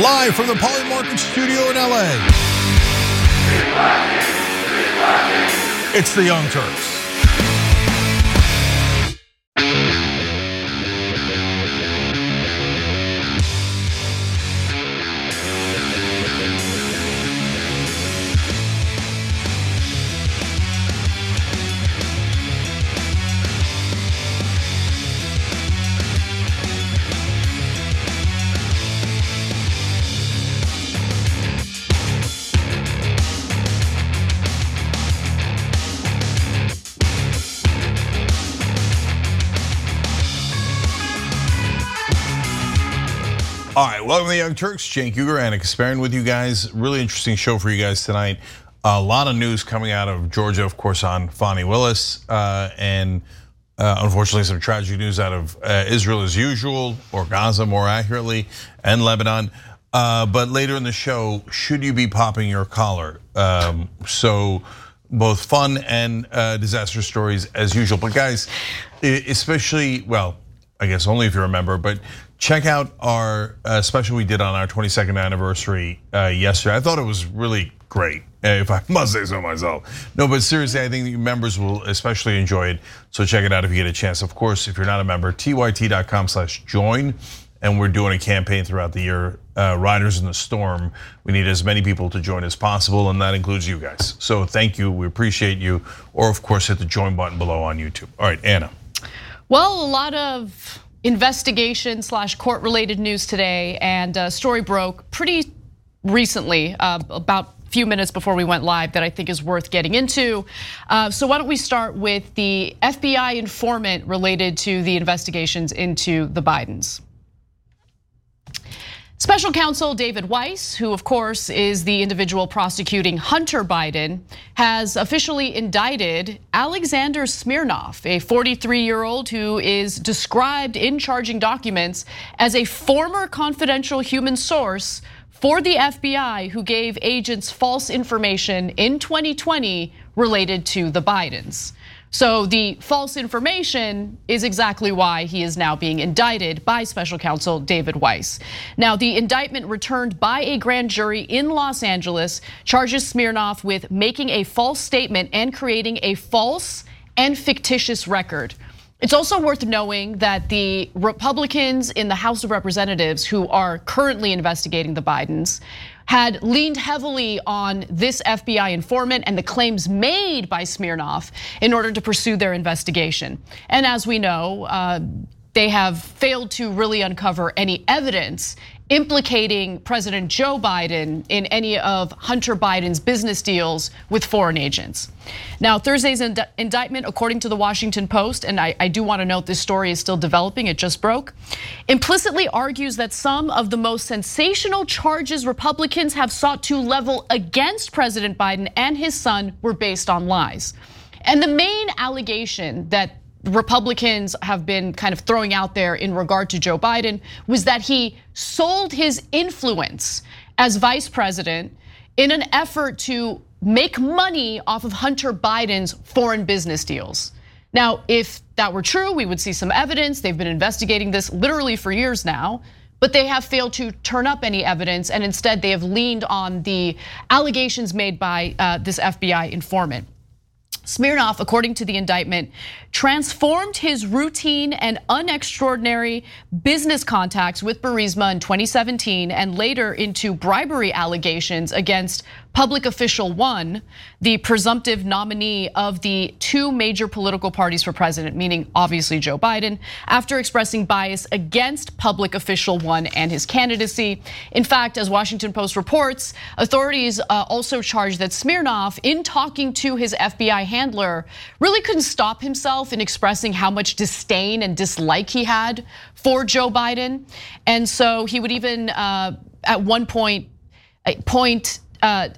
live from the Polymarket studio in LA. It's the Young Turks. Welcome to the Young Turks. Cenk Uygur, Ana Kasparian with you guys. Really interesting show for you guys tonight. A lot of news coming out of Georgia, of course, on Fani Willis, uh, and uh, unfortunately, some tragic news out of uh, Israel as usual, or Gaza more accurately, and Lebanon. But later in the show, should you be popping your collar? Um, so both fun and disaster stories as usual. But guys, especially well, I guess only if you remember, but check out our uh, special we did on our 22nd anniversary uh, yesterday. I thought it was really great, eh, if I must say so myself. No, but seriously, I think members will especially enjoy it. So check it out if you get a chance. Of course, if you're not a member, tyt.com/join, and we're doing a campaign throughout the year. Uh, Riders in the storm. We need as many people to join as possible, and that includes you guys. So thank you. We appreciate you. Or of course, hit the join button below on YouTube. All right, Ana. Well, a lot of investigation slash court related news today, and a story broke pretty recently, uh, about a few minutes before we went live, that I think is worth getting into. Uh, so why don't we start with the FBI informant related to the investigations into the Bidens. Special counsel David Weiss, who of course is the individual prosecuting Hunter Biden, has officially indicted Alexander Smirnov, a 43 year old who is described in charging documents as a former confidential human source for the FBI who gave agents false information in 2020 related to the Bidens. So the false information is exactly why he is now being indicted by special counsel David Weiss. Now, the indictment returned by a grand jury in Los Angeles charges Smirnov with making a false statement and creating a false and fictitious record. It's also worth knowing that the Republicans in the House of Representatives who are currently investigating the Bidens had leaned heavily on this FBI informant and the claims made by Smirnov in order to pursue their investigation. And as we know, uh, they have failed to really uncover any evidence implicating President Joe Biden in any of Hunter Biden's business deals with foreign agents. Now, Thursday's indictment, according to the Washington Post, and I do want to note this story is still developing, it just broke, implicitly argues that some of the most sensational charges Republicans have sought to level against President Biden and his son were based on lies. And the main allegation that Republicans have been kind of throwing out there in regard to Joe Biden was that he sold his influence as vice president in an effort to make money off of Hunter Biden's foreign business deals. Now, if that were true, we would see some evidence. They've been investigating this literally for years now, but they have failed to turn up any evidence. And instead, they have leaned on the allegations made by uh, this FBI informant. Smirnov, according to the indictment, transformed his routine and unextraordinary business contacts with Burisma in 2017 and later into bribery allegations against public official one, the presumptive nominee of the two major political parties for president, meaning obviously Joe Biden, after expressing bias against public official one and his candidacy. In fact, as Washington Post reports, authorities uh, also charged that Smirnov, in talking to his FBI handler, really couldn't stop himself in expressing how much disdain and dislike he had for Joe Biden. And so he would even uh, at one point uh, point Uh,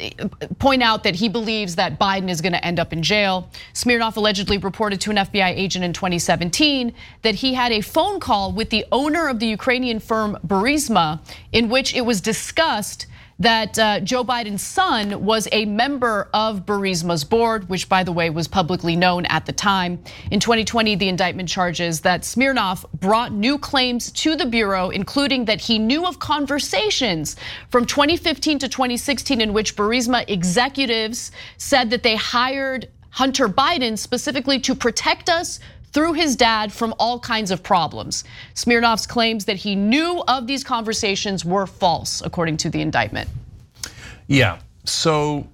out that he believes that Biden is gonna end up in jail. Smirnov allegedly reported to an FBI agent in 2017 that he had a phone call with the owner of the Ukrainian firm Burisma in which it was discussed that uh, Joe Biden's son was a member of Burisma's board, which, by the way, was publicly known at the time. In 2020, the indictment charges that Smirnov brought new claims to the Bureau, including that he knew of conversations from 2015 to 2016 in which Burisma executives said that they hired Hunter Biden specifically to protect us through his dad from all kinds of problems. Smirnov's claims that he knew of these conversations were false, according to the indictment. Yeah, so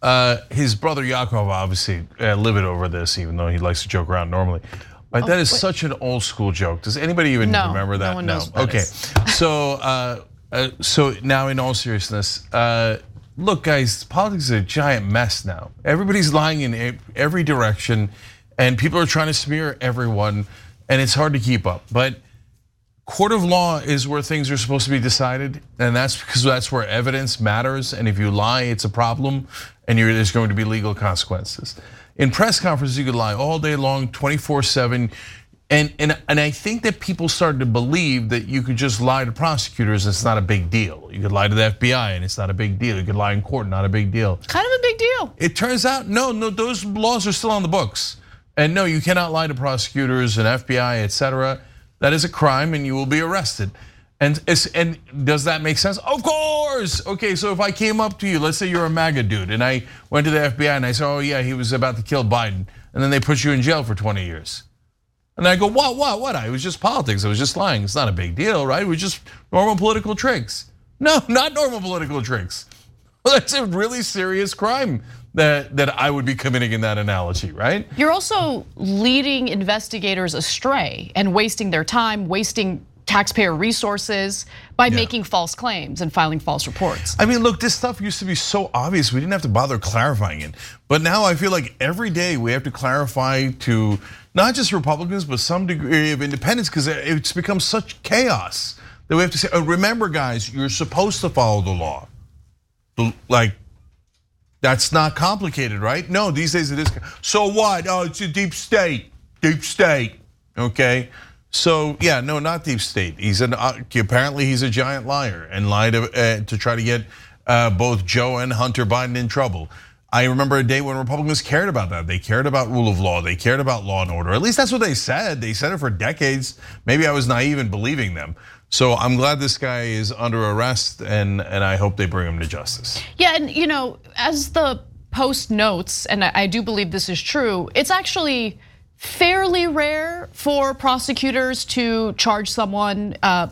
uh, his brother Yakov obviously uh, livid over this, even though he likes to joke around normally. But oh, that is wait. such an old school joke. Does anybody even no, remember that? No one knows. okay, so uh, uh, so now in all seriousness, uh, look, guys, politics is a giant mess now. Everybody's lying in every direction and people are trying to smear everyone, and it's hard to keep up. But court of law is where things are supposed to be decided, and that's because that's where evidence matters. And if you lie, it's a problem, and there's going to be legal consequences. In press conferences, you could lie all day long, 24/7. And, and, and I think that people started to believe that you could just lie to prosecutors, it's not a big deal. You could lie to the FBI and it's not a big deal. You could lie in court, not a big deal. Kind of a big deal. It turns out, no, no, those laws are still on the books. And no, you cannot lie to prosecutors and FBI, et cetera. That is a crime and you will be arrested. And, and does that make sense? Of course. Okay, so if I came up to you, let's say you're a MAGA dude, and I went to the FBI and I said, oh yeah, he was about to kill Biden, and then they put you in jail for 20 years. And I go, what, what, what? I was just politics. I was just lying. It's not a big deal, right? It was just normal political tricks. No, not normal political tricks. Well, that's a really serious crime that, that I would be committing in that analogy, right? You're also leading investigators astray and wasting their time, wasting taxpayer resources by yeah. making false claims and filing false reports. I mean, look, this stuff used to be so obvious, we didn't have to bother clarifying it. But now I feel like every day we have to clarify to not just Republicans, but some degree of independents, because it's become such chaos that we have to say, oh, remember, guys, you're supposed to follow the law. Like, that's not complicated, right? No, these days it is. So what? Oh, it's a deep state. Deep state. Okay. So yeah, no, not deep state. He's an uh, apparently he's a giant liar and lied to, uh, to try to get uh, both Joe and Hunter Biden in trouble. I remember a day when Republicans cared about that. They cared about rule of law. They cared about law and order. At least that's what they said. They said it for decades. Maybe I was naive in believing them. So I'm glad this guy is under arrest, and and I hope they bring him to justice. Yeah, and you know, as the Post notes, and I do believe this is true, it's actually fairly rare for prosecutors to charge someone uh,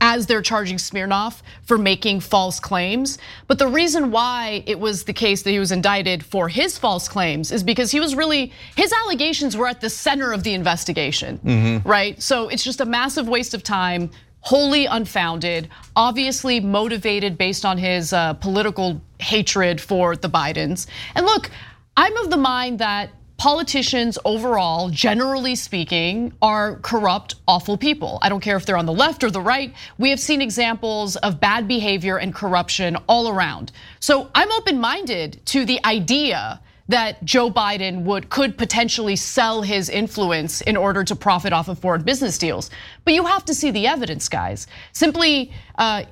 as they're charging Smirnov for making false claims. But the reason why it was the case that he was indicted for his false claims is because he was really, his allegations were at the center of the investigation, mm-hmm. right? So it's just a massive waste of time wholly unfounded, obviously motivated based on his uh, political hatred for the Bidens. And look, I'm of the mind that politicians overall, generally speaking, are corrupt, awful people. I don't care if they're on the left or the right. We have seen examples of bad behavior and corruption all around. So I'm open minded to the idea that Joe Biden would could potentially sell his influence in order to profit off of foreign business deals. But you have to see the evidence, guys. Simply uh,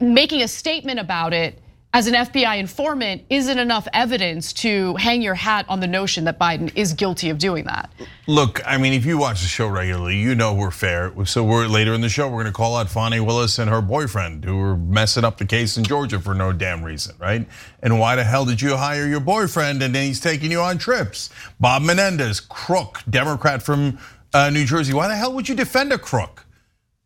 making a statement about it as an FBI informant isn't enough evidence to hang your hat on the notion that Biden is guilty of doing that. Look, I mean, if you watch the show regularly, you know we're fair. So we're later in the show, we're going to call out Fani Willis and her boyfriend who were messing up the case in Georgia for no damn reason, right? And why the hell did you hire your boyfriend and then he's taking you on trips? Bob Menendez, crook, Democrat from uh, New Jersey. Why the hell would you defend a crook?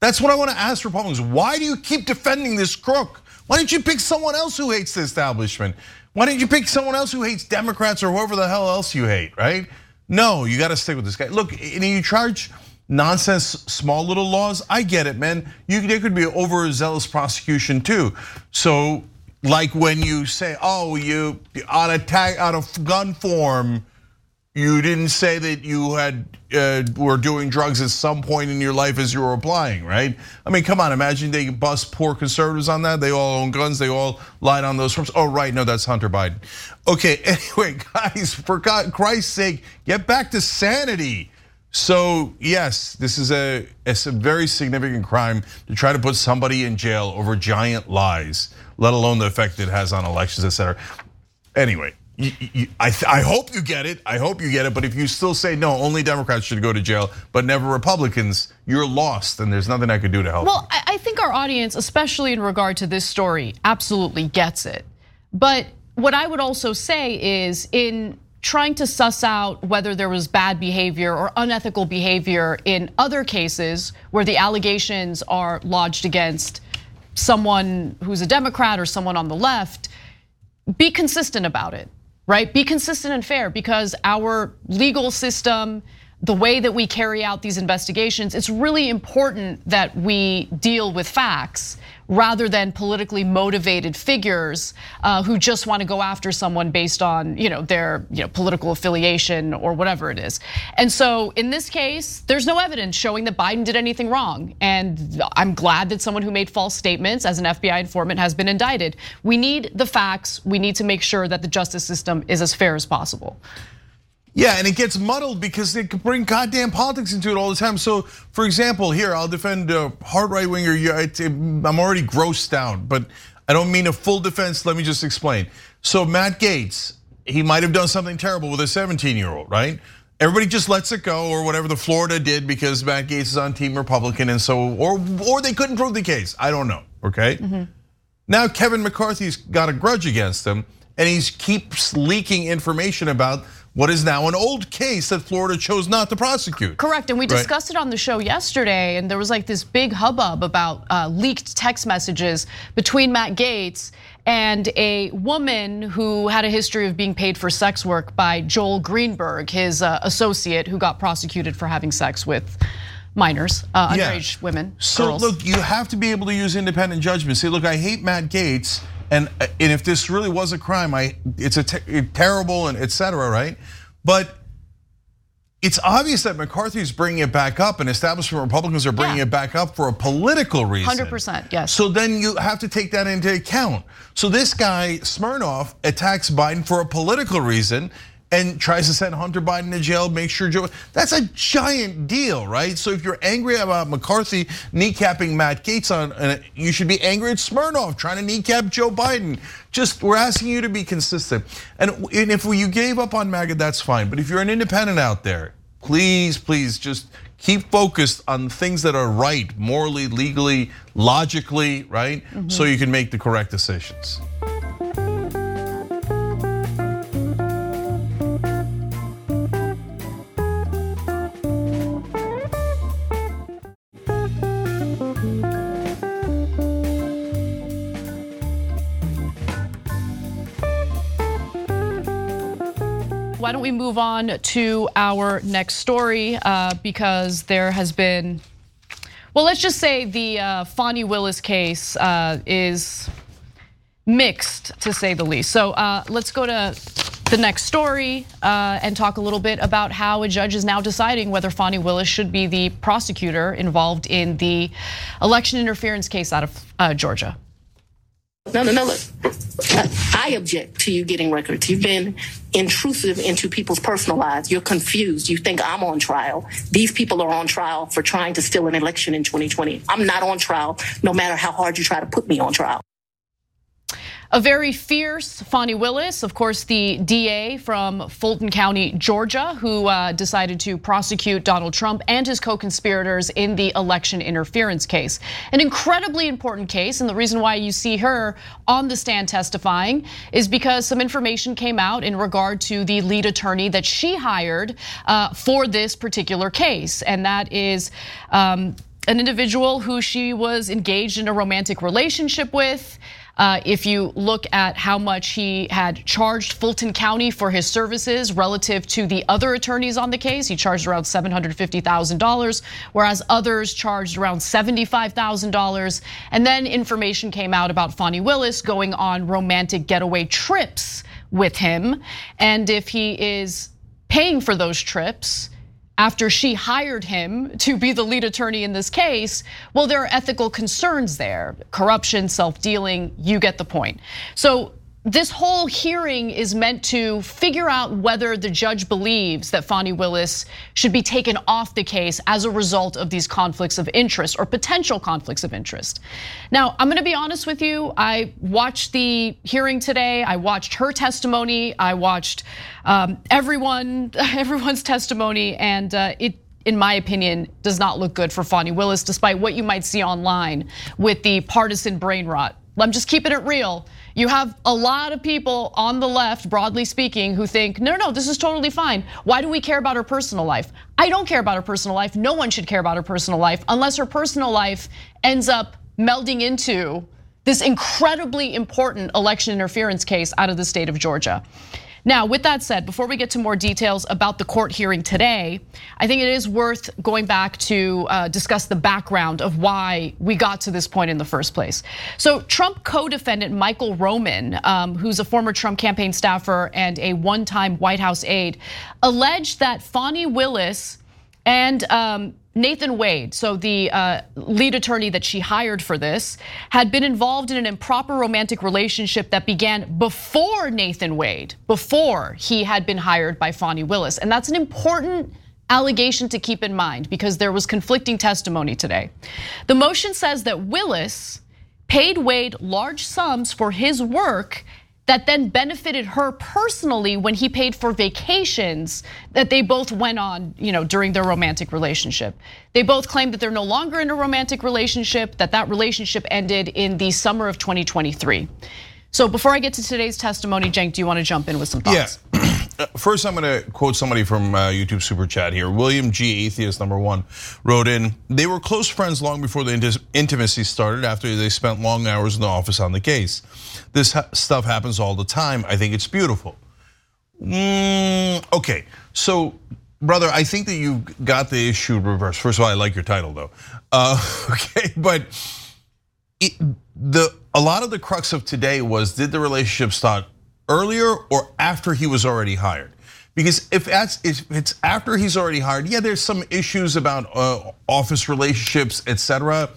That's what I want to ask Republicans. Why do you keep defending this crook? Why didn't you pick someone else who hates the establishment? Why didn't you pick someone else who hates Democrats or whoever the hell else you hate, right? No, you got to stick with this guy. Look, you charge nonsense, small little laws. I get it, man. You, there could be overzealous prosecution too. So, like when you say, "Oh, you on a tag on gun form." You didn't say that you had Uh, were doing drugs at some point in your life as you were applying, right? I mean, come on, imagine they bust poor conservatives on that. They all own guns. They all lied on those forms. Oh, right, no, that's Hunter Biden. Okay, anyway, guys, for God, Christ's sake, get back to sanity. So yes, this is a it's a very significant crime to try to put somebody in jail over giant lies, let alone the effect it has on elections, et cetera. Anyway, you, you, I, I hope you get it. I hope you get it. But if you still say no, only Democrats should go to jail, but never Republicans, you're lost, and there's nothing I could do to help. Well, you. I think our audience, especially in regard to this story, absolutely gets it. But what I would also say is in trying to suss out whether there was bad behavior or unethical behavior in other cases where the allegations are lodged against someone who's a Democrat or someone on the left, be consistent about it right? Be consistent and fair because our legal system, the way that we carry out these investigations, it's really important that we deal with facts rather than politically motivated figures uh, who just want to go after someone based on you know their you know political affiliation or whatever it is. And so in this case, there's no evidence showing that Biden did anything wrong. And I'm glad that someone who made false statements as an FBI informant has been indicted. We need the facts. We need to make sure that the justice system is as fair as possible. Yeah, and it gets muddled because they bring goddamn politics into it all the time. So, for example, here I'll defend a hard right winger. I'm already grossed out, but I don't mean a full defense. Let me just explain. So Matt Gaetz, he might have done something terrible with a 17 year old, right? Everybody just lets it go, or whatever the Florida did because Matt Gaetz is on Team Republican, and so, or or they couldn't prove the case. I don't know. Okay. Mm -hmm. Now Kevin McCarthy's got a grudge against him, and he keeps leaking information about what is now an old case that Florida chose not to prosecute. Correct, and we discussed right. it on the show yesterday, and there was like this big hubbub about uh, leaked text messages between Matt Gaetz and a woman who had a history of being paid for sex work by Joel Greenberg, his uh, associate, who got prosecuted for having sex with minors, uh, underage yeah. women. So girls. look, you have to be able to use independent judgment. Say, look, I hate Matt Gaetz and, uh, and if this really was a crime, I, it's a terrible and et cetera, right? But it's obvious that McCarthy is bringing it back up, and establishment Republicans are bringing yeah. it back up for a political reason. 100%, yes. So then you have to take that into account. So this guy, Smirnov, attacks Biden for a political reason, and tries to send Hunter Biden to jail, make sure Joe, that's a giant deal, right? So if you're angry about McCarthy kneecapping Matt Gaetz on, you should be angry at Smirnov trying to kneecap Joe Biden. Just, we're asking you to be consistent. And if you gave up on MAGA, that's fine. But if you're an independent out there, please, please just keep focused on things that are right, morally, legally, logically, right? Mm -hmm. So you can make the correct decisions. Why don't we move on to our next story uh, because there has been, well, let's just say the uh, Fani Willis case uh, is mixed to say the least. So let's go to the next story and talk a little bit about how a judge is now deciding whether Fani Willis should be the prosecutor involved in the election interference case out of Georgia. No, no, no, look. Uh, I object to you getting records. You've been intrusive into people's personal lives. You're confused. You think I'm on trial. These people are on trial for trying to steal an election in 2020. I'm not on trial, no matter how hard you try to put me on trial. A very fierce Fani Willis, of course, the DA from Fulton County, Georgia, who uh, decided to prosecute Donald Trump and his co conspirators in the election interference case. An incredibly important case, and the reason why you see her on the stand testifying is because some information came out in regard to the lead attorney that she hired uh, for this particular case, and that is. Um, an individual who she was engaged in a romantic relationship with. Uh, if you look at how much he had charged Fulton County for his services relative to the other attorneys on the case, he charged around $750,000, whereas others charged around $75,000. And then information came out about Fani Willis going on romantic getaway trips with him. And if he is paying for those trips, after she hired him to be the lead attorney in this case, well, there are ethical concerns there corruption, self dealing, you get the point. So this whole hearing is meant to figure out whether the judge believes that Fani Willis should be taken off the case as a result of these conflicts of interest or potential conflicts of interest. Now, I'm gonna be honest with you. I watched the hearing today. I watched her testimony. I watched um, everyone, everyone's testimony, and uh, it in my opinion, does not look good for Fani Willis, despite what you might see online with the partisan brain rot. I'm just keeping it real. You have a lot of people on the left, broadly speaking, who think, no, no, this is totally fine. Why do we care about her personal life? I don't care about her personal life. No one should care about her personal life unless her personal life ends up melding into this incredibly important election interference case out of the state of Georgia. Now, with that said, before we get to more details about the court hearing today, I think it is worth going back to uh, discuss the background of why we got to this point in the first place. So, Trump co defendant Michael Roman, um, who's a former Trump campaign staffer and a one time White House aide, alleged that Fani Willis and um, Nathan Wade, so the uh, lead attorney that she hired for this, had been involved in an improper romantic relationship that began before Nathan Wade, before he had been hired by Fani Willis. And that's an important allegation to keep in mind because there was conflicting testimony today. The motion says that Willis paid Wade large sums for his work that then benefited her personally when he paid for vacations that they both went on, you know, during their romantic relationship. They both claim that they're no longer in a romantic relationship, that that relationship ended in the summer of 2023. So before I get to today's testimony, Cenk, do you want to jump in with some thoughts? Yeah. First, I'm going to quote somebody from uh, YouTube Super Chat here. William G. Atheist number one wrote in, they were close friends long before the intimacy started after they spent long hours in the office on the case. This stuff happens all the time. I think it's beautiful. Mm, okay, so brother, I think that you got the issue reversed. First of all, I like your title though. Uh, okay, but it, the a lot of the crux of today was did the relationship start earlier or after he was already hired? Because if it's after he's already hired, yeah, there's some issues about uh, office relationships, etc.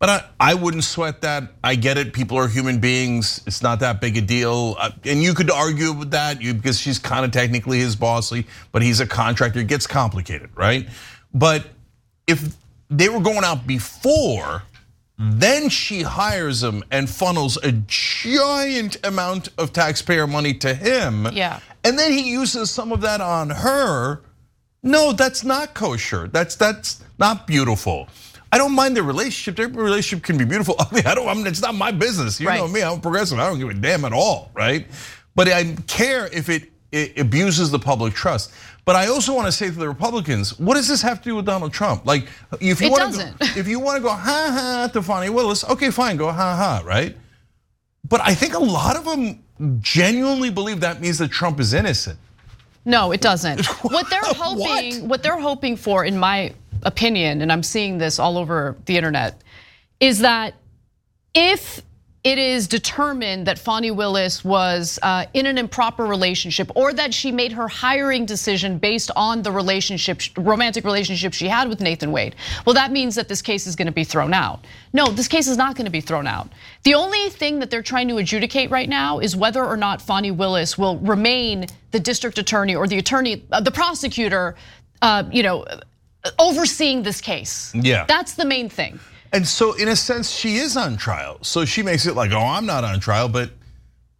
But I, wouldn't sweat that. I get it. People are human beings. It's not that big a deal. Uh, and you could argue with that because she's kind of technically his bossy, but he's a contractor. It gets complicated, right? But if they were going out before then she hires him and funnels a giant amount of taxpayer money to him. Yeah. And then he uses some of that on her. No, that's not kosher. That's that's not beautiful. I don't mind their relationship. Their relationship can be beautiful. I mean, I don't. I mean, it's not my business. You right. know me. I'm progressive. I don't give a damn at all, right? But I care if it, it abuses the public trust. But I also want to say to the Republicans, what does this have to do with Donald Trump? Like, if you want to go, if you want to go ha ha to Fani Willis, okay, fine, go ha ha, right? But I think a lot of them genuinely believe that means that Trump is innocent. No, it doesn't. what they're hoping, what? what they're hoping for, in my opinion, and I'm seeing this all over the internet, is that if it is determined that Fani Willis was uh, in an improper relationship or that she made her hiring decision based on the relationship, romantic relationship she had with Nathan Wade. Well, that means that this case is gonna be thrown out. No, this case is not gonna be thrown out. The only thing that they're trying to adjudicate right now is whether or not Fani Willis will remain the district attorney or the attorney, uh, the prosecutor, uh, you know, overseeing this case. Yeah. That's the main thing. And so in a sense, she is on trial. So she makes it like, oh, I'm not on trial, but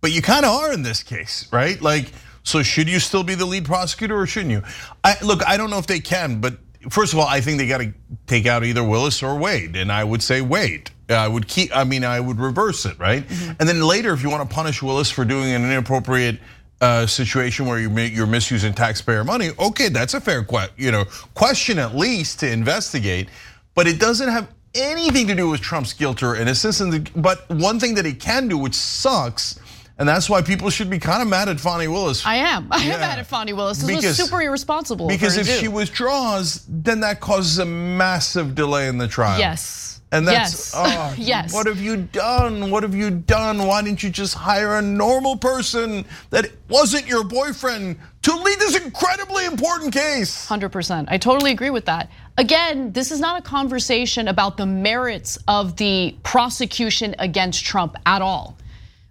but you kind of are in this case, right? Like, so should you still be the lead prosecutor or shouldn't you? I, look, I don't know if they can, but first of all, I think they got to take out either Willis or Wade, and I would say Wade. I would keep. I mean, I would reverse it, right? Mm-hmm. And then later, if you want to punish Willis for doing an inappropriate uh, situation where you're, you're misusing taxpayer money, okay, that's a fair you know question at least to investigate. But it doesn't have anything to do with Trump's guilt or innocence. But one thing that he can do, which sucks, and that's why people should be kind of mad at Fani Willis. I am. I yeah. am mad at Fani Willis. This because, was super irresponsible. Because if she withdraws, then that causes a massive delay in the trial. Yes. And that's, yes. Oh, yes. what have you done? What have you done? Why didn't you just hire a normal person that wasn't your boyfriend to lead this incredibly important case? 100%. I totally agree with that. Again, this is not a conversation about the merits of the prosecution against Trump at all.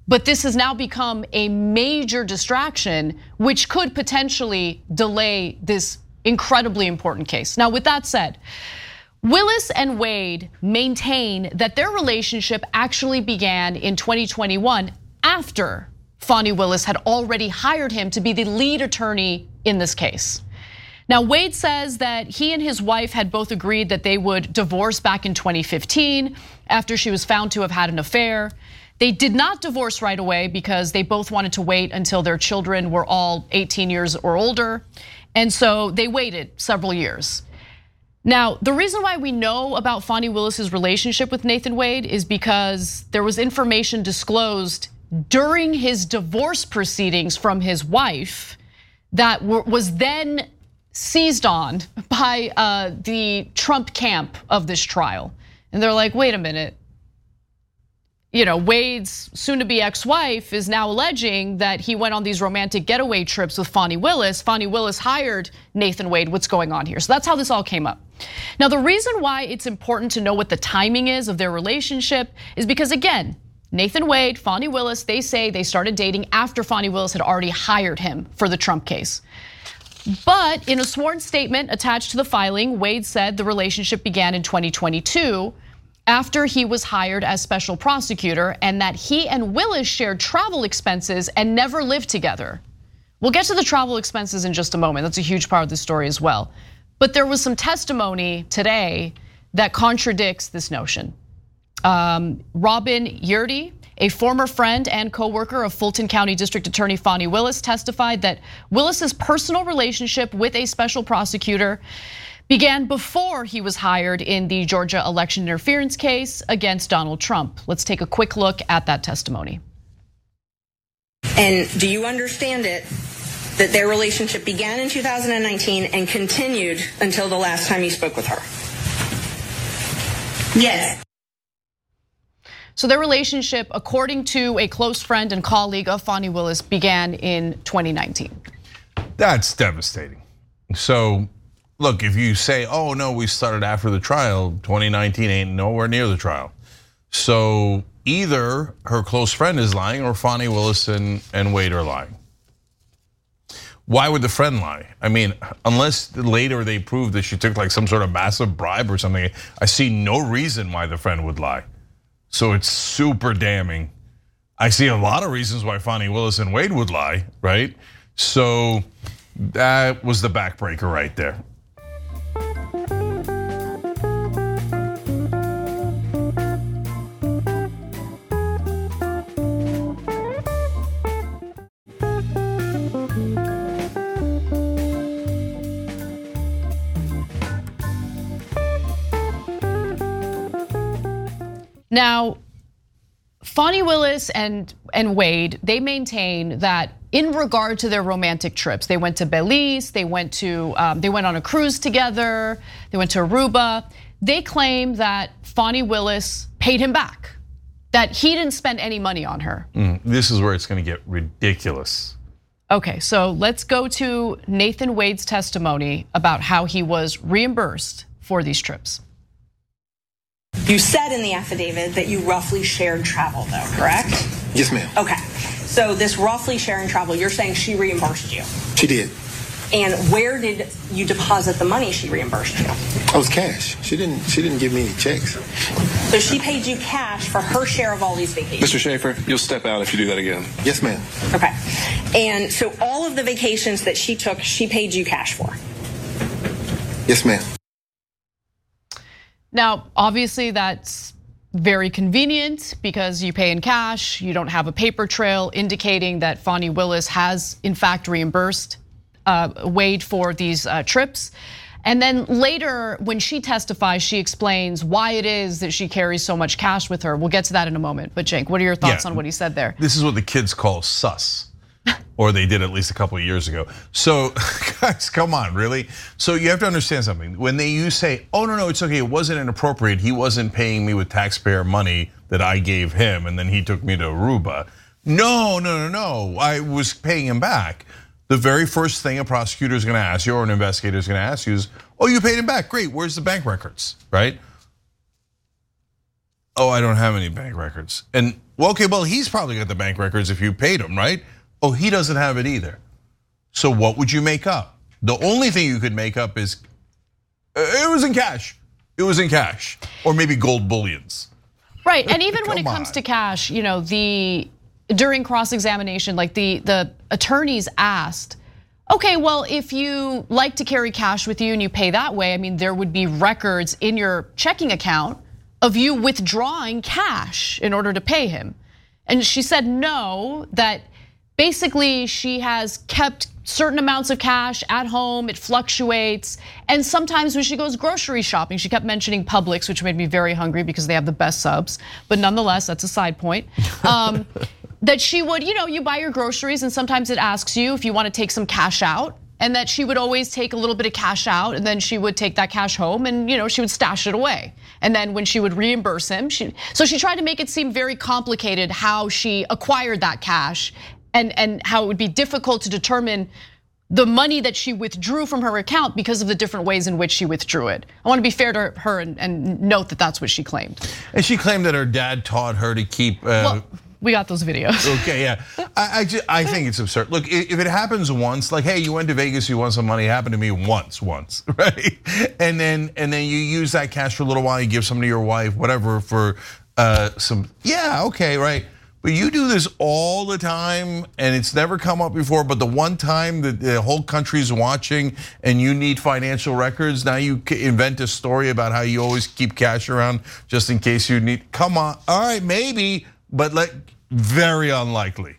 But this has now become a major distraction, which could potentially delay this incredibly important case. Now, with that said, Willis and Wade maintain that their relationship actually began in 2021 after Fani Willis had already hired him to be the lead attorney in this case. Now, Wade says that he and his wife had both agreed that they would divorce back in 2015 after she was found to have had an affair. They did not divorce right away because they both wanted to wait until their children were all 18 years or older. And so they waited several years. Now, the reason why we know about Fani Willis's relationship with Nathan Wade is because there was information disclosed during his divorce proceedings from his wife that was then seized on by uh, the Trump camp of this trial. And they're like, wait a minute, you know, Wade's soon to be ex wife is now alleging that he went on these romantic getaway trips with Fani Willis. Fani Willis hired Nathan Wade. What's going on here? So that's how this all came up. Now, the reason why it's important to know what the timing is of their relationship is because, again, Nathan Wade, Fani Willis, they say they started dating after Fani Willis had already hired him for the Trump case. But in a sworn statement attached to the filing, Wade said the relationship began in 2022 after he was hired as special prosecutor and that he and Willis shared travel expenses and never lived together. We'll get to the travel expenses in just a moment. That's a huge part of the story as well. But there was some testimony today that contradicts this notion. Um, Robin Yeartie, a former friend and co-worker of Fulton County District Attorney Fani Willis, testified that Willis's personal relationship with a special prosecutor began before he was hired in the Georgia election interference case against Donald Trump. Let's take a quick look at that testimony. And do you understand it that their relationship began in 2019 and continued until the last time you spoke with her? Yes. So their relationship, according to a close friend and colleague of Fani Willis, began in 2019. That's devastating. So look, if you say, oh no, we started after the trial, 2019 ain't nowhere near the trial. So either her close friend is lying or Fani Willis and, and Wade are lying. Why would the friend lie? I mean, unless later they prove that she took like some sort of massive bribe or something, I see no reason why the friend would lie. So it's super damning. I see a lot of reasons why Fani Willis and Wade would lie, right? So that was the backbreaker right there. Now, Fani Willis and, and Wade, they maintain that in regard to their romantic trips, they went to Belize, they went to um, they went on a cruise together, they went to Aruba. They claim that Fani Willis paid him back, that he didn't spend any money on her. Mm, this is where it's going to get ridiculous. Okay, so let's go to Nathan Wade's testimony about how he was reimbursed for these trips. You said in the affidavit that you roughly shared travel, though, correct? Yes, ma'am. Okay. So this roughly sharing travel, you're saying she reimbursed you. She did. And where did you deposit the money she reimbursed you? It was cash. She didn't. She didn't give me any checks. So she paid you cash for her share of all these vacations. Mr. Schaefer, you'll step out if you do that again. Yes, ma'am. Okay. And so all of the vacations that she took, she paid you cash for. Yes, ma'am. Now, obviously, that's very convenient because you pay in cash, you don't have a paper trail indicating that Fani Willis has, in fact, reimbursed uh, Wade for these uh, trips. And then later, when she testifies, she explains why it is that she carries so much cash with her. We'll get to that in a moment. But, Cenk, what are your thoughts yeah, on what he said there? This is what the kids call sus or they did at least a couple of years ago. So, guys, come on, really? So you have to understand something. When they you say, "Oh no, no, it's okay. It wasn't inappropriate. He wasn't paying me with taxpayer money that I gave him, and then he took me to Aruba." No, no, no, no. I was paying him back. The very first thing a prosecutor is going to ask you, or an investigator is going to ask you, is, "Oh, you paid him back? Great. Where's the bank records?" Right? Oh, I don't have any bank records. And well, okay, well, he's probably got the bank records if you paid him, right? Oh, he doesn't have it either. So what would you make up? The only thing you could make up is uh, it was in cash. It was in cash, or maybe gold bullions. Right, and even when it comes on. to cash, you know, the during cross examination, like the the attorneys asked, okay, well, if you like to carry cash with you and you pay that way, I mean, there would be records in your checking account of you withdrawing cash in order to pay him. And she said no, that basically she has kept certain amounts of cash at home, it fluctuates. And sometimes when she goes grocery shopping, she kept mentioning Publix, which made me very hungry because they have the best subs. But nonetheless, that's a side point. Um, that she would, you know, you buy your groceries and sometimes it asks you if you want to take some cash out. And that she would always take a little bit of cash out and then she would take that cash home and you know she would stash it away. And then when she would reimburse him, she so she tried to make it seem very complicated how she acquired that cash and and how it would be difficult to determine the money that she withdrew from her account because of the different ways in which she withdrew it. I want to be fair to her and, and note that that's what she claimed. And she claimed that her dad taught her to keep. Uh, Well, we got those videos. Okay, yeah. I I, just, I think it's absurd. Look, if it happens once, like, hey, you went to Vegas, you won some money. It happened to me once, once, right? And then and then you use that cash for a little while. You give some to your wife, whatever, for uh, some. Yeah, okay, right. But you do this all the time, and it's never come up before. But the one time that the whole country's watching, and you need financial records, now you invent a story about how you always keep cash around just in case you need. Come on, all right, maybe, but like very unlikely.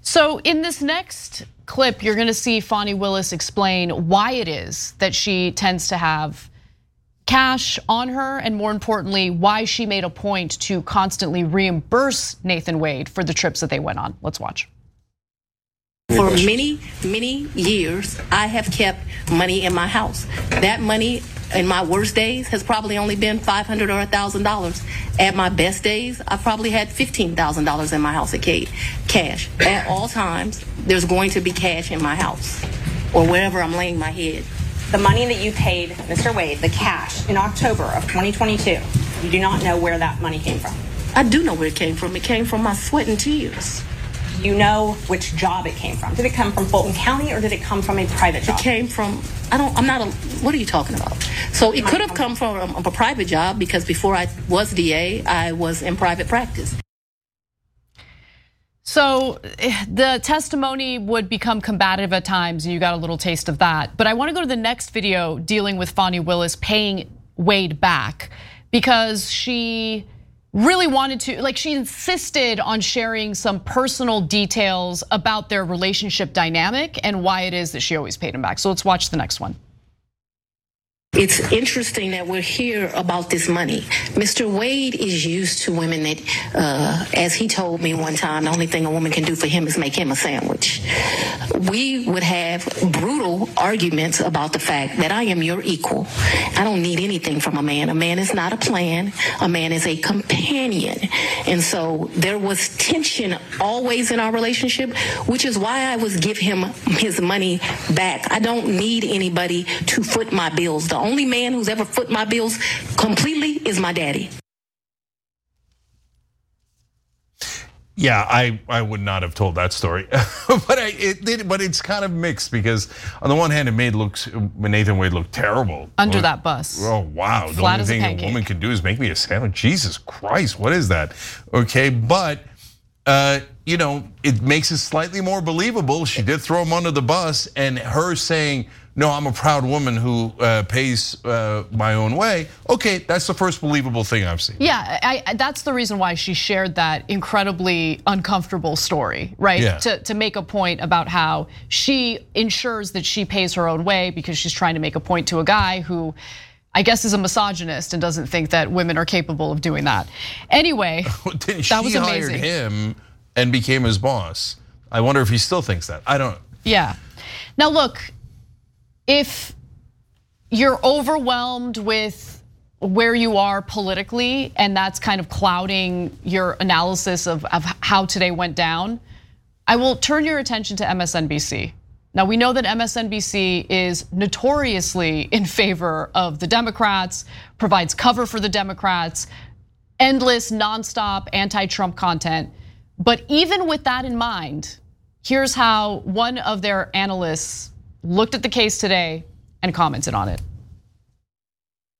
So in this next clip, you're gonna see Fani Willis explain why it is that she tends to have cash on her, and more importantly, why she made a point to constantly reimburse Nathan Wade for the trips that they went on. Let's watch. For many, many years, I have kept money in my house. That money in my worst days has probably only been 500 or $1,000. At my best days, I probably had $15,000 in my house at ca- cash. At all times, there's going to be cash in my house or wherever I'm laying my head. The money that you paid Mr. Wade, the cash, in October of 2022, you do not know where that money came from. I do know where it came from. It came from my sweat and tears. You know which job it came from. Did it come from Fulton County or did it come from a private job? It came from, I don't, I'm not a, what are you talking about? So it could have come from a, a private job because before I was DA, I was in private practice. So eh, the testimony would become combative at times, and you got a little taste of that. But I want to go to the next video dealing with Fani Willis paying Wade back because she really wanted to, like, she insisted on sharing some personal details about their relationship dynamic and why it is that she always paid him back. So let's watch the next one. It's interesting that we're here about this money. Mr. Wade is used to women that, uh, as he told me one time, the only thing a woman can do for him is make him a sandwich. We would have brutal arguments about the fact that I am your equal. I don't need anything from a man. A man is not a plan. A man is a companion. And so there was tension always in our relationship, which is why I was give him his money back. I don't need anybody to foot my bills. The only man who's ever foot my bills completely is my daddy. Yeah, I, I would not have told that story, but I, it did. But it's kind of mixed because on the one hand, it made looks Nathan Wade look terrible Under Well, that bus. Oh wow! The only as a thing a pancake. woman can do is make me a sandwich. Jesus Christ, what is that? Okay, but uh, you know, it makes it slightly more believable. She did throw him under the bus, and her saying, "No, I'm a proud woman who uh, pays uh, my own way." Okay, that's the first believable thing I've seen. Yeah, I, that's the reason why she shared that incredibly uncomfortable story, right? Yeah. To, to make a point about how she ensures that she pays her own way because she's trying to make a point to a guy who I guess is a misogynist and doesn't think that women are capable of doing that. Anyway, that was she hired amazing. him and became his boss. I wonder if he still thinks that. I don't. Yeah. Now look, if you're overwhelmed with where you are politically and that's kind of clouding your analysis of, of how today went down, I will turn your attention to MSNBC. Now we know that MSNBC is notoriously in favor of the Democrats, provides cover for the Democrats, endless, nonstop anti Trump content. But even with that in mind, here's how one of their analysts looked at the case today and commented on it.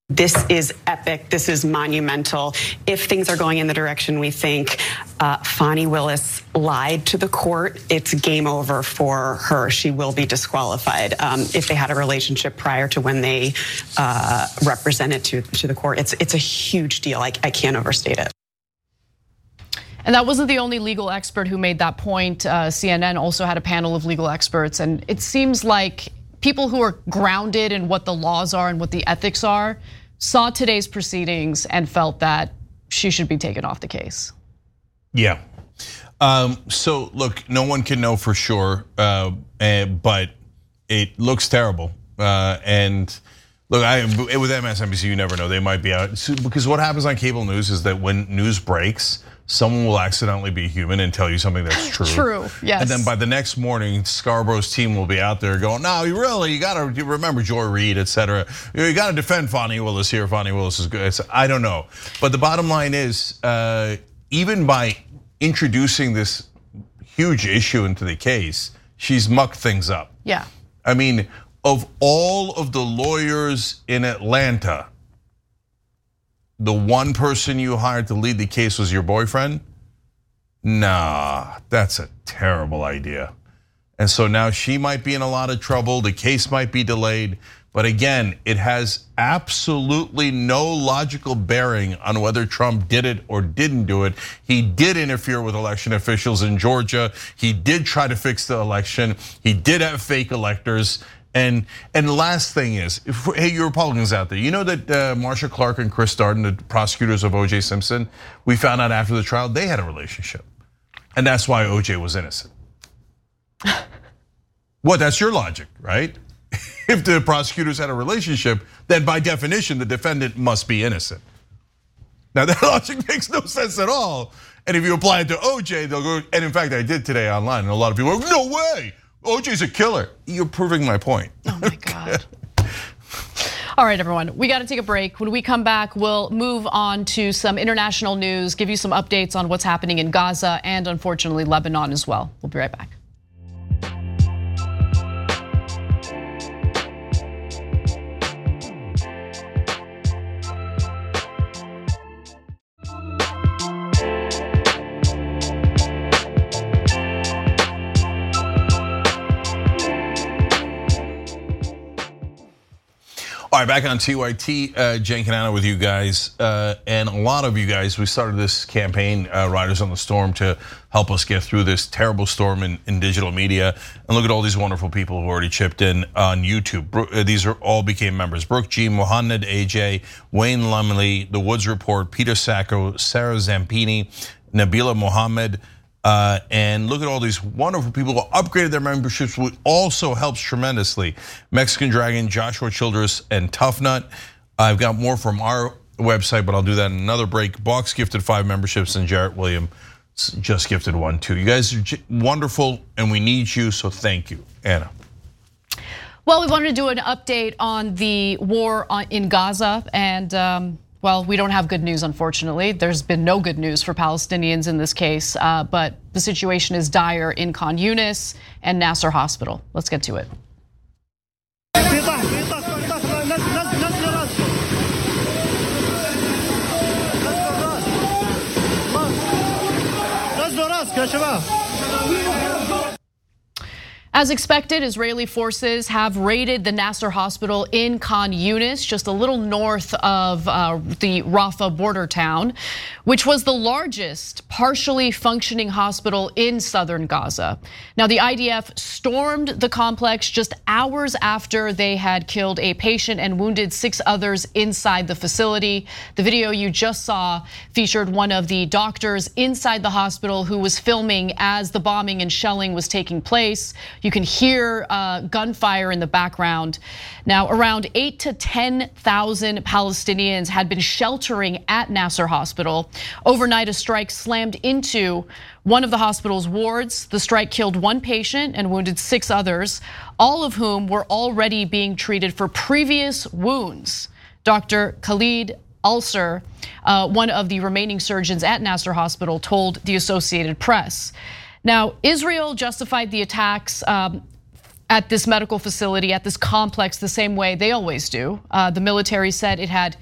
This is epic. This is monumental. If things are going in the direction we think, uh, Willis lied to the court. It's game over for her. She will be disqualified um, if they had a relationship prior to when they uh, represented to to the court. It's it's a huge deal. I, I can't overstate it. And that wasn't the only legal expert who made that point. Uh, CNN also had a panel of legal experts, and it seems like people who are grounded in what the laws are and what the ethics are saw today's proceedings and felt that she should be taken off the case. Yeah. Um, so look, no one can know for sure, uh, but it looks terrible. Uh, and look, I with MSNBC, you never know; they might be out because what happens on cable news is that when news breaks, someone will accidentally be human and tell you something that's true. true, yes. And then by the next morning, Scarborough's team will be out there going, "No, you really, you got to remember Joy Reid, et cetera. You got to defend Fani Willis here. Fani Willis is good." It's, I don't know, but the bottom line is, uh, even by introducing this huge issue into the case, she's mucked things up. Yeah. I mean, of all of the lawyers in Atlanta the one person you hired to lead the case was your boyfriend? Nah, that's a terrible idea. And so now she might be in a lot of trouble. The case might be delayed. But again, it has absolutely no logical bearing on whether Trump did it or didn't do it. He did interfere with election officials in Georgia. He did try to fix the election. He did have fake electors. And and the last thing is, if, hey, you Republicans out there, you know that uh, Marcia Clark and Chris Darden, the prosecutors of O.J. Simpson, we found out after the trial they had a relationship, and that's why O.J. was innocent. what? That's your logic, right? if the prosecutors had a relationship, then by definition the defendant must be innocent. Now that logic makes no sense at all. And if you apply it to OJ, they'll go. And in fact, I did today online, and a lot of people are, no way. OJ's a killer. You're proving my point. Oh my God. All right, everyone, we got to take a break. When we come back, we'll move on to some international news, give you some updates on what's happening in Gaza and unfortunately Lebanon as well. We'll be right back. All right, back on TYT, uh, Cenk and Ana with you guys, uh, and a lot of you guys. We started this campaign, uh, Riders on the Storm, to help us get through this terrible storm in, in, digital media. And look at all these wonderful people who already chipped in on YouTube. Uh, these are all became members: Brooke G, Mohamed AJ, Wayne Lumley, The Woods Report, Peter Sacco, Sarah Zampini, Nabila Mohammed. Uh, and look at all these wonderful people who upgraded their memberships, which also helps tremendously. Mexican Dragon, Joshua Childress, and Tough Nut. I've got more from our website, but I'll do that in another break. Box gifted five memberships, and Jarrett William just gifted one too. You guys are wonderful, and we need you, so thank you, Ana. Well, we wanted to do an update on the war in Gaza, and um, well, we don't have good news, unfortunately. There's been no good news for Palestinians in this case, uh, but the situation is dire in Khan Yunis and Nasser Hospital. Let's get to it. As expected, Israeli forces have raided the Nasser hospital in Khan Yunis, just a little north of uh, the Rafah border town, which was the largest partially functioning hospital in southern Gaza. Now, the IDF stormed the complex just hours after they had killed a patient and wounded six others inside the facility. The video you just saw featured one of the doctors inside the hospital who was filming as the bombing and shelling was taking place. You can hear uh, gunfire in the background. Now, around eight to 10,000 Palestinians had been sheltering at Nasser Hospital. Overnight, a strike slammed into one of the hospital's wards. The strike killed one patient and wounded six others, all of whom were already being treated for previous wounds. Dr. Khaled Alserr. Uh, one of the remaining surgeons at Nasser Hospital told the Associated Press. Now, Israel justified the attacks um, at this medical facility, at this complex, the same way they always do. Uh, the military said it had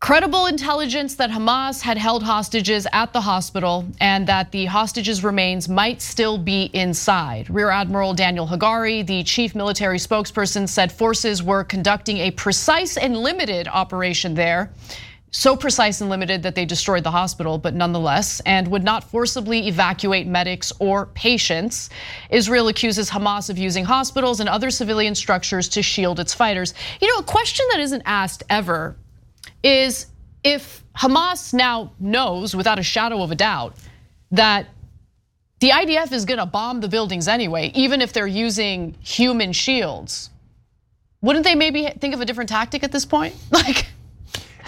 credible intelligence that Hamas had held hostages at the hospital and that the hostages' remains might still be inside. Rear Admiral Daniel Hagari, the chief military spokesperson, said forces were conducting a precise and limited operation there. So precise and limited that they destroyed the hospital, but nonetheless, and would not forcibly evacuate medics or patients. Israel accuses Hamas of using hospitals and other civilian structures to shield its fighters. You know, a question that isn't asked ever is if Hamas now knows without a shadow of a doubt that the IDF is gonna bomb the buildings anyway, even if they're using human shields, wouldn't they maybe think of a different tactic at this point? Like,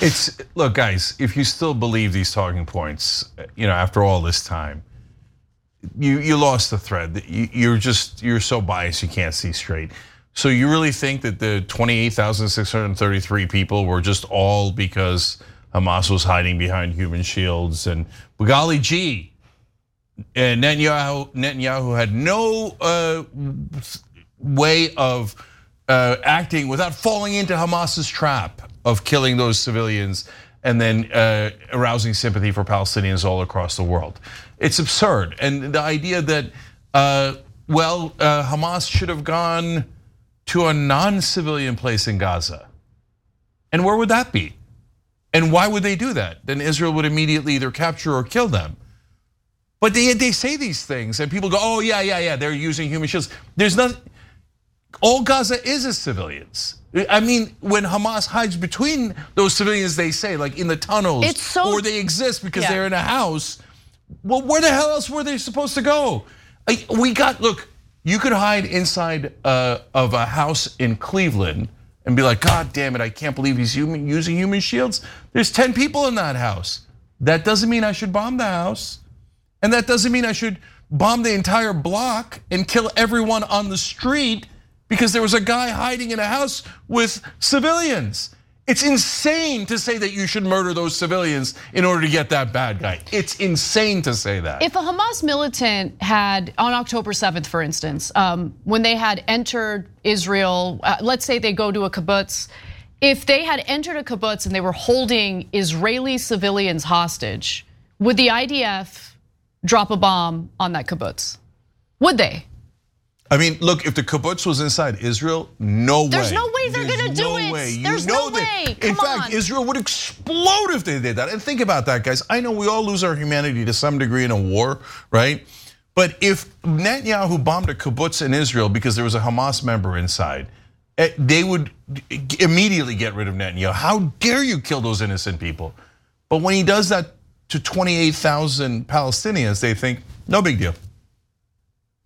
it's look, guys. If you still believe these talking points, you know, after all this time, you you lost the thread. You're just you're so biased you can't see straight. So you really think that the 28,633 people were just all because Hamas was hiding behind human shields and Bugali G and Netanyahu, Netanyahu had no uh, way of uh, acting without falling into Hamas's trap of killing those civilians and then uh, arousing sympathy for Palestinians all across the world. It's absurd. And the idea that, uh, well, uh, Hamas should have gone to a non-civilian place in Gaza. And where would that be? And why would they do that? Then Israel would immediately either capture or kill them. But they, they say these things and people go, oh yeah, yeah, yeah, they're using human shields. There's nothing, all Gaza is is civilians. I mean, when Hamas hides between those civilians, they say, like in the tunnels, so, or they exist because yeah. they're in a house. Well, where the hell else were they supposed to go? We got, look, you could hide inside uh, of a house in Cleveland and be like, God damn it, I can't believe he's using human shields. There's 10 people in that house. That doesn't mean I should bomb the house. And that doesn't mean I should bomb the entire block and kill everyone on the street because there was a guy hiding in a house with civilians. It's insane to say that you should murder those civilians in order to get that bad guy. It's insane to say that. If a Hamas militant had, on October 7th, for instance, um, when they had entered Israel, uh, let's say they go to a kibbutz, if they had entered a kibbutz and they were holding Israeli civilians hostage, would the IDF drop a bomb on that kibbutz? Would they? I mean, look, if the kibbutz was inside Israel, no way. There's no way they're There's gonna no do way. it. There's know no that, way. Come in fact, on. Israel would explode if they did that. And think about that, guys. I know we all lose our humanity to some degree in a war, right? But if Netanyahu bombed a kibbutz in Israel because there was a Hamas member inside, eh, they would immediately get rid of Netanyahu. How dare you kill those innocent people? But when he does that to 28,000 Palestinians, they think, no big deal.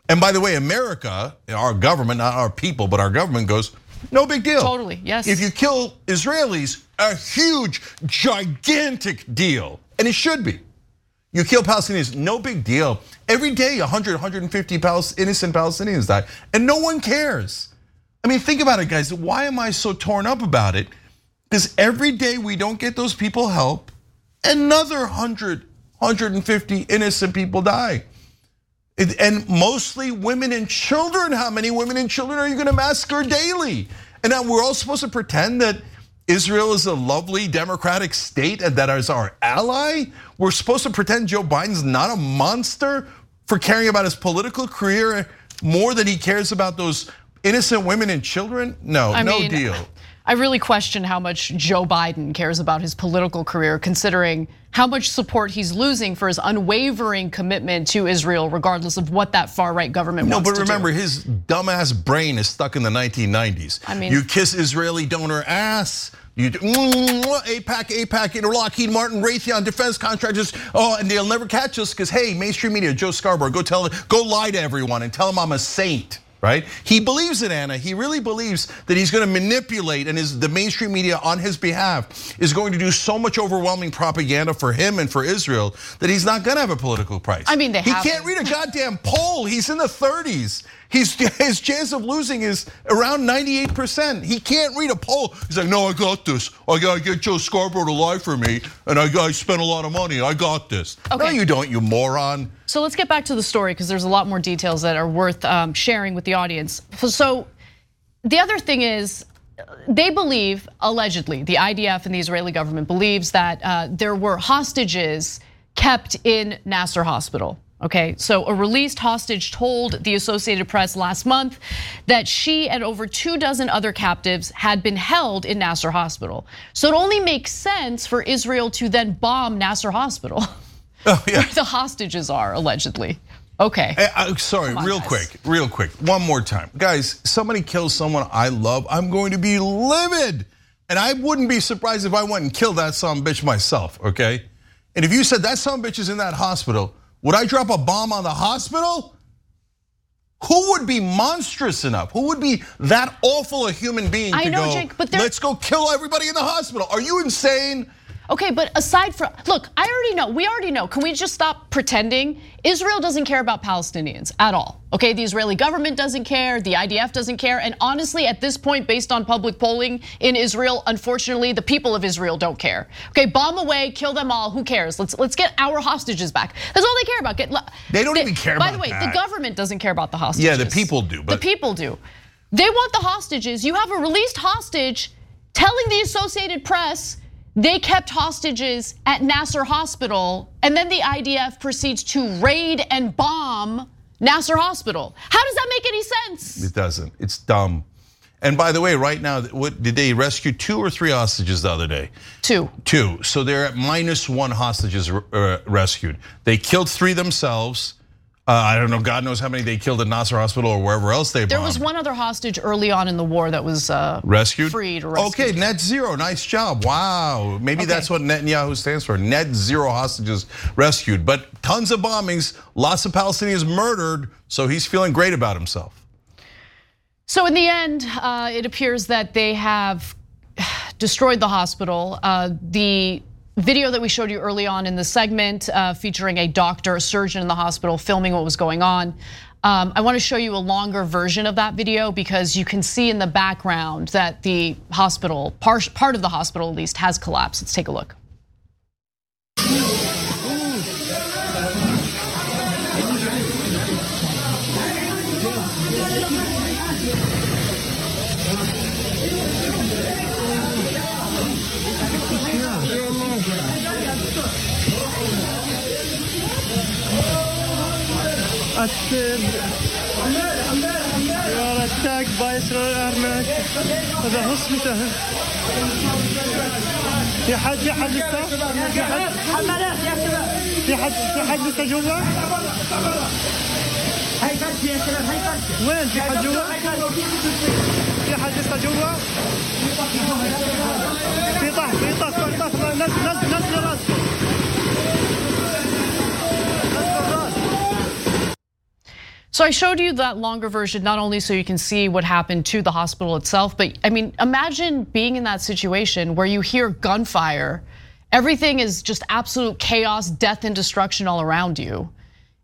And by the way, America, our government, not our people, but our government goes, no big deal. Totally, yes. If you kill Israelis, a huge, gigantic deal. And it should be. You kill Palestinians, no big deal. Every day, 100, 150 innocent Palestinians die, and no one cares. I mean, think about it, guys. Why am I so torn up about it? Because every day we don't get those people help, another 100, 150 innocent people die and mostly women and children. How many women and children are you going to massacre daily? And now we're all supposed to pretend that Israel is a lovely democratic state and that is our ally. We're supposed to pretend Joe Biden's not a monster for caring about his political career more than he cares about those innocent women and children. No, I no mean, deal. I really question how much Joe Biden cares about his political career, considering how much support he's losing for his unwavering commitment to Israel, regardless of what that far right government no, wants to do. No, but remember, his dumbass brain is stuck in the 1990s. I mean, you kiss Israeli donor ass. You do, mm, AIPAC, AIPAC, Lockheed Martin, Raytheon, defense contractors. Oh, and they'll never catch us because hey, mainstream media, Joe Scarborough, go tell, go lie to everyone and tell them I'm a saint right? He believes it, Ana. He really believes that he's going to manipulate and is the mainstream media on his behalf is going to do so much overwhelming propaganda for him and for Israel that he's not going to have a political price. I mean, they he have can't read a goddamn poll. He's in the 30s. He's, his chance of losing is around 98%. He can't read a poll. He's like, no, I got this. I gotta get Joe Scarborough to lie for me, and I, I spent a lot of money. I got this. Okay. No, you don't, you moron. So let's get back to the story because there's a lot more details that are worth um, sharing with the audience. So the other thing is, they believe, allegedly, the IDF and the Israeli government believes that uh, there were hostages kept in Nasser Hospital. Okay, so a released hostage told the Associated Press last month that she and over two dozen other captives had been held in Nasser Hospital. So it only makes sense for Israel to then bomb Nasser Hospital. Oh, yeah. Where the hostages are, allegedly. Okay. I'm sorry, on, real guys. quick, real quick. One more time. Guys, somebody kills someone I love, I'm going to be livid. And I wouldn't be surprised if I went and killed that son of a bitch myself, okay? And if you said that son of a bitch is in that hospital, would I drop a bomb on the hospital? Who would be monstrous enough? Who would be that awful a human being I to know, go, Jake, but let's go kill everybody in the hospital? Are you insane? Okay, but aside from, look, I already know, we already know. Can we just stop pretending? Israel doesn't care about Palestinians at all. Okay, the Israeli government doesn't care, the IDF doesn't care, and honestly, at this point, based on public polling in Israel, unfortunately, the people of Israel don't care. Okay, bomb away, kill them all. Who cares? Let's let's get our hostages back. That's all they care about. Get, They don't even care By the way, that. the government doesn't care about the hostages. Yeah, the people do, but- the people do. They want the hostages. You have a released hostage telling the Associated Press they kept hostages at Nasser Hospital, and then the IDF proceeds to raid and bomb Nasser Hospital. How does that make any sense? It doesn't. It's dumb. And by the way, right now, what did they rescue two or three hostages the other day? Two. Two. So they're at minus one hostages uh, rescued. They killed three themselves. Uh, I don't know. God knows how many they killed at Nasser Hospital or wherever else they bombed. There was one other hostage early on in the war that was uh, rescued. freed or rescued. Okay, net zero. Nice job. Wow. Maybe Okay. that's what Netanyahu stands for. Net zero hostages rescued. But tons of bombings, lots of Palestinians murdered. So he's feeling great about himself. So in the end, uh, it appears that they have destroyed the hospital. Uh, the video that we showed you early on in the segment, uh, featuring a doctor, a surgeon in the hospital, filming what was going on. Um, I want to show you a longer version of that video because you can see in the background that the hospital, part of the hospital at least, has collapsed. Let's take a look. السر يا رتاك بايسر الارمك هذا هوسبيتال في حد في حد لسه؟ في حد في حد في حد لسه جوا؟ وين في حد جوا؟ في حد لسه جوا؟ في طح في طح نزل نزل نزل راسك So I showed you that longer version not only so you can see what happened to the hospital itself, but I mean, imagine being in that situation where you hear gunfire, everything is just absolute chaos, death and destruction all around you.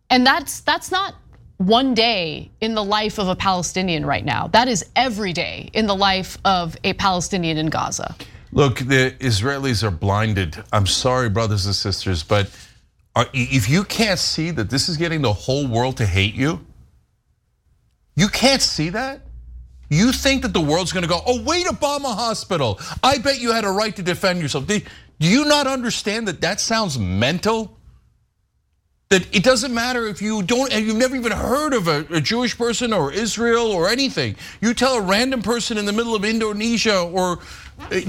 And that's that's not one day in the life of a Palestinian right now. That is every day in the life of a Palestinian in Gaza. Look, the Israelis are blinded. I'm sorry, brothers and sisters, but uh, if you can't see that this is getting the whole world to hate you, you can't see that? You think that the world's gonna go, oh, wait, Obama hospital. I bet you had a right to defend yourself. Do you not understand that that sounds mental? That it doesn't matter if you don't, and you've never even heard of a, a Jewish person or Israel or anything. You tell a random person in the middle of Indonesia or uh,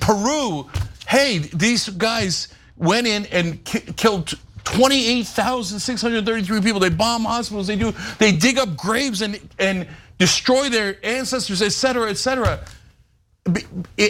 Peru, hey, these guys went in and ki- killed 28,633 people. They bomb hospitals. They do. They dig up graves and and destroy their ancestors, etc., cetera, et cetera.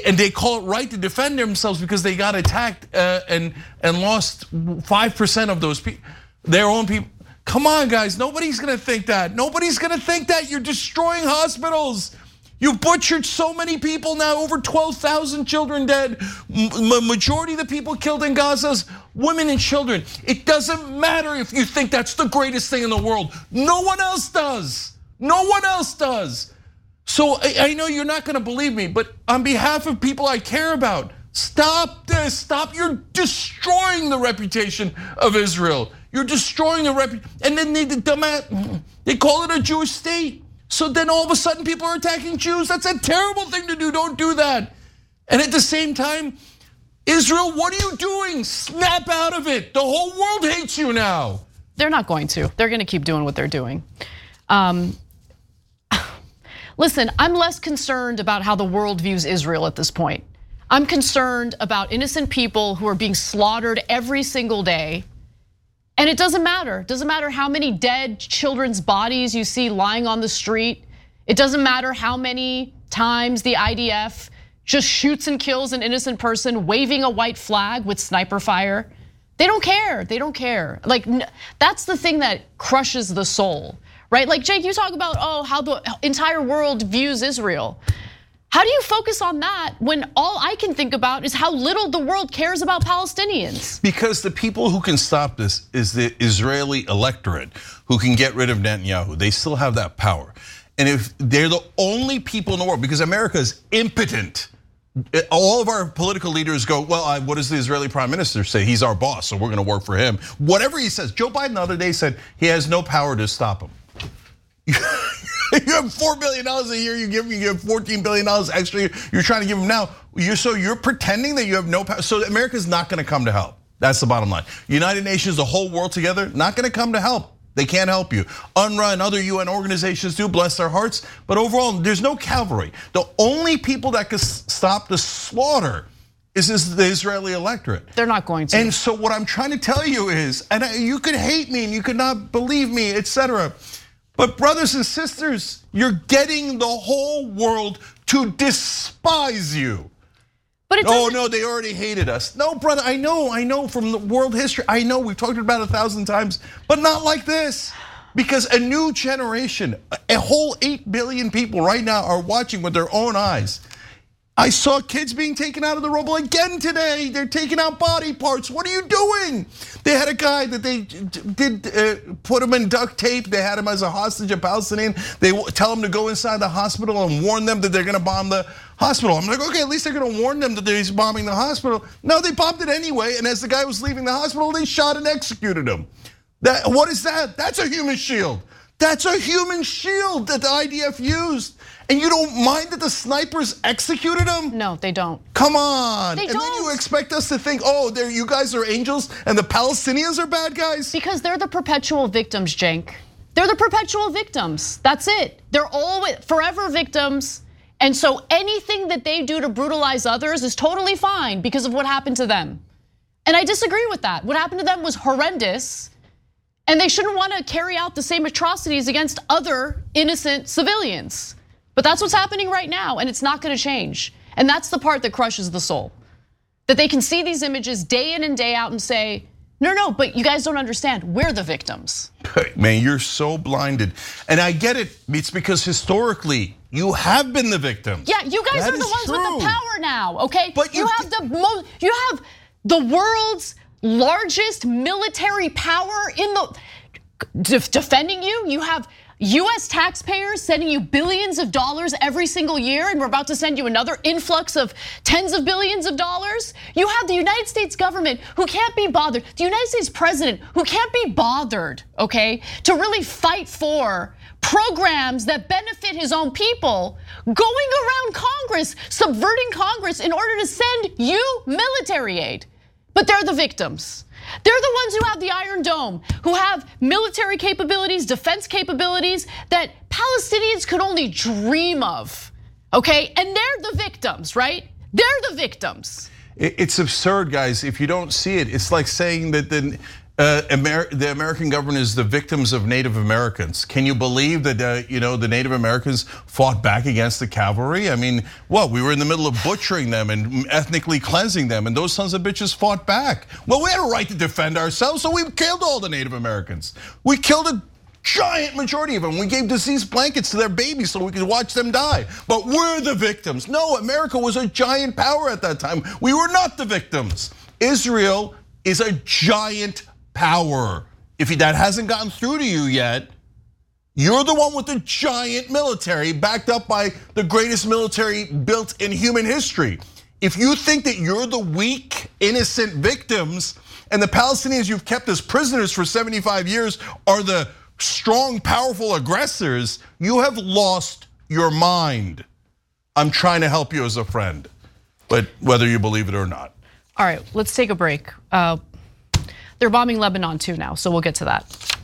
And they call it right to defend themselves because they got attacked uh, and and lost five percent of those people, their own people. Come on, guys. Nobody's gonna think that. Nobody's gonna think that. You're destroying hospitals. You've butchered so many people now, over 12,000 children dead. M majority of the people killed in Gaza's women and children. It doesn't matter if you think that's the greatest thing in the world. No one else does. No one else does. So I know you're not gonna believe me, but on behalf of people I care about, stop this, stop. You're destroying the reputation of Israel. You're destroying the reputation. And then they, demand they call it a Jewish state. So then all of a sudden people are attacking Jews. That's a terrible thing to do. Don't do that. And at the same time, Israel, what are you doing? Snap out of it. The whole world hates you now. They're not going to. They're going to keep doing what they're doing. Um, listen, I'm less concerned about how the world views Israel at this point. I'm concerned about innocent people who are being slaughtered every single day and it doesn't matter. It doesn't matter how many dead children's bodies you see lying on the street. It doesn't matter how many times the IDF just shoots and kills an innocent person waving a white flag with sniper fire. They don't care. They don't care. Like that's the thing that crushes the soul, right? Like Jake, you talk about oh how the entire world views Israel. How do you focus on that when all I can think about is how little the world cares about Palestinians? Because the people who can stop this is the Israeli electorate who can get rid of Netanyahu. They still have that power. And if they're the only people in the world, because America is impotent. Eh, all of our political leaders go, well, what does the Israeli prime minister say? He's our boss, so we're gonna work for him. Whatever he says. Joe Biden the other day said he has no power to stop him. you have four billion dollars a year. You give you give fourteen billion dollars extra. You're trying to give them now. You're so you're pretending that you have no power. So America's not going to come to help. That's the bottom line. United Nations, the whole world together, not going to come to help. They can't help you. UNRWA and other UN organizations do, bless their hearts. But overall, there's no cavalry. The only people that can stop the slaughter is this the Israeli electorate. They're not going to. And so what I'm trying to tell you is, and you could hate me and you could not believe me, etc. But brothers and sisters, you're getting the whole world to despise you. But oh no, they already hated us. No, brother, I know, I know from the world history. I know we've talked about it a thousand times, but not like this. Because a new generation, a whole 8 billion people right now are watching with their own eyes I saw kids being taken out of the rubble again today. They're taking out body parts. What are you doing? They had a guy that they did uh, put him in duct tape. They had him as a hostage, a Palestinian. They tell him to go inside the hospital and warn them that they're going to bomb the hospital. I'm like, okay, at least they're going to warn them that he's bombing the hospital. No, they bombed it anyway. And as the guy was leaving the hospital, they shot and executed him. That what is that? That's a human shield. That's a human shield that the IDF used. And you don't mind that the snipers executed him? No, they don't. Come on. They and don't. then you expect us to think, oh, there you guys are angels and the Palestinians are bad guys? Because they're the perpetual victims, Cenk. They're the perpetual victims. That's it. They're always forever victims. And so anything that they do to brutalize others is totally fine because of what happened to them. And I disagree with that. What happened to them was horrendous. And they shouldn't want to carry out the same atrocities against other innocent civilians. But that's what's happening right now, and it's not gonna change. And that's the part that crushes the soul. That they can see these images day in and day out and say, no, no, but you guys don't understand. We're the victims. Man, you're so blinded. And I get it. It's because historically, you have been the victim. Yeah, you guys that are the ones true. with the power now, okay? But you, you have the most, you have the world's largest military power in the defending you. You have US taxpayers sending you billions of dollars every single year, and we're about to send you another influx of tens of billions of dollars. You have the United States government who can't be bothered, the United States president who can't be bothered, okay, to really fight for programs that benefit his own people, going around Congress, subverting Congress in order to send you military aid. But they're the victims. They're the ones who have the Iron Dome, who have military capabilities, defense capabilities that Palestinians could only dream of. Okay, and they're the victims, right? They're the victims. It's absurd, guys. If you don't see it, it's like saying that the the American government is the victims of Native Americans. Can you believe that uh, you know the Native Americans fought back against the cavalry? I mean, what we were in the middle of butchering them and ethnically cleansing them, and those sons of bitches fought back. Well, we had a right to defend ourselves, so we killed all the Native Americans. We killed a giant majority of them. We gave diseased blankets to their babies so we could watch them die. But we're the victims. No, America was a giant power at that time. We were not the victims. Israel is a giant power. If that hasn't gotten through to you yet, you're the one with the giant military backed up by the greatest military built in human history. If you think that you're the weak, innocent victims and the Palestinians you've kept as prisoners for 75 years are the strong, powerful aggressors, you have lost your mind. I'm trying to help you as a friend, but whether you believe it or not. All right, let's take a break. Uh, They're bombing Lebanon too now, so we'll get to that.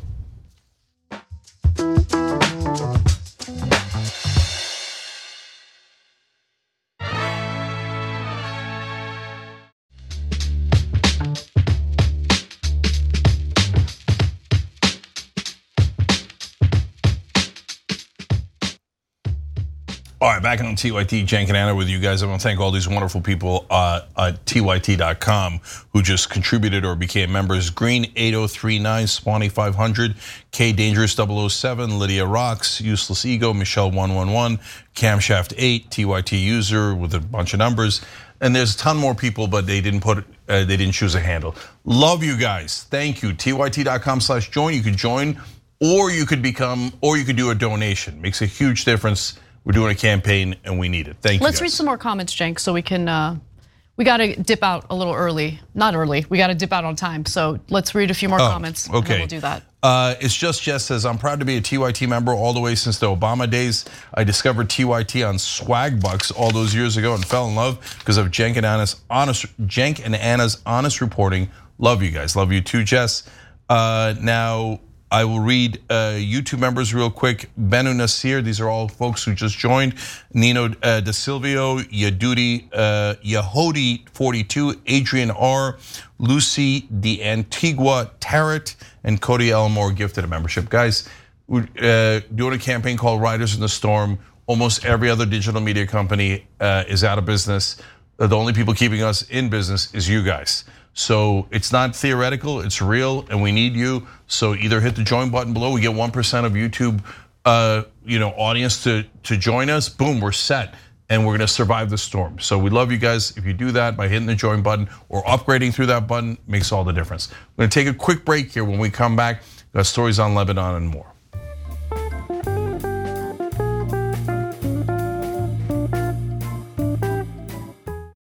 Back on TYT, and Ana with you guys. I want to thank all these wonderful people uh, at TYT.com who just contributed or became members. Green 8039, Spawny 500, K Dangerous 007, Lydia Rocks, Useless Ego, Michelle 111, Camshaft 8, TYT user with a bunch of numbers. And there's a ton more people, but they didn't put, uh, they didn't choose a handle. Love you guys. Thank you. TYT.com slash join. You could join or you could become, or you could do a donation. Makes a huge difference we're doing a campaign and we need it. Thank you. Let's read some more comments, Cenk, so we can. Uh, we got to dip out a little early. Not early. We got to dip out on time. So let's read a few more oh, comments. Okay, we'll do that. Uh, it's just Jess says I'm proud to be a TYT member all the way since the Obama days. I discovered TYT on Swagbucks all those years ago and fell in love because of Cenk and Ana's honest Cenk and Ana's honest reporting. Love you guys. Love you too, Jess. Uh, now I will read uh, YouTube members real quick. Benu Nasir, these are all folks who just joined. Nino uh, De Silvio, Yadudi, uh, Yahodi 42, Adrian R, Lucy De Antigua, Tarot, and Cody Elmore gifted a membership. Guys, we're doing a campaign called Riders in the Storm. Almost every other digital media company is out of business. The only people keeping us in business is you guys. So it's not theoretical, it's real, and we need you. So either hit the join button below. We get 1% of YouTube uh, you know, audience to, to join us. Boom, we're set. And we're gonna survive the storm. So we love you guys. If you do that by hitting the join button or upgrading through that button, makes all the difference. We're gonna take a quick break here. When we come back, got stories on Lebanon and more.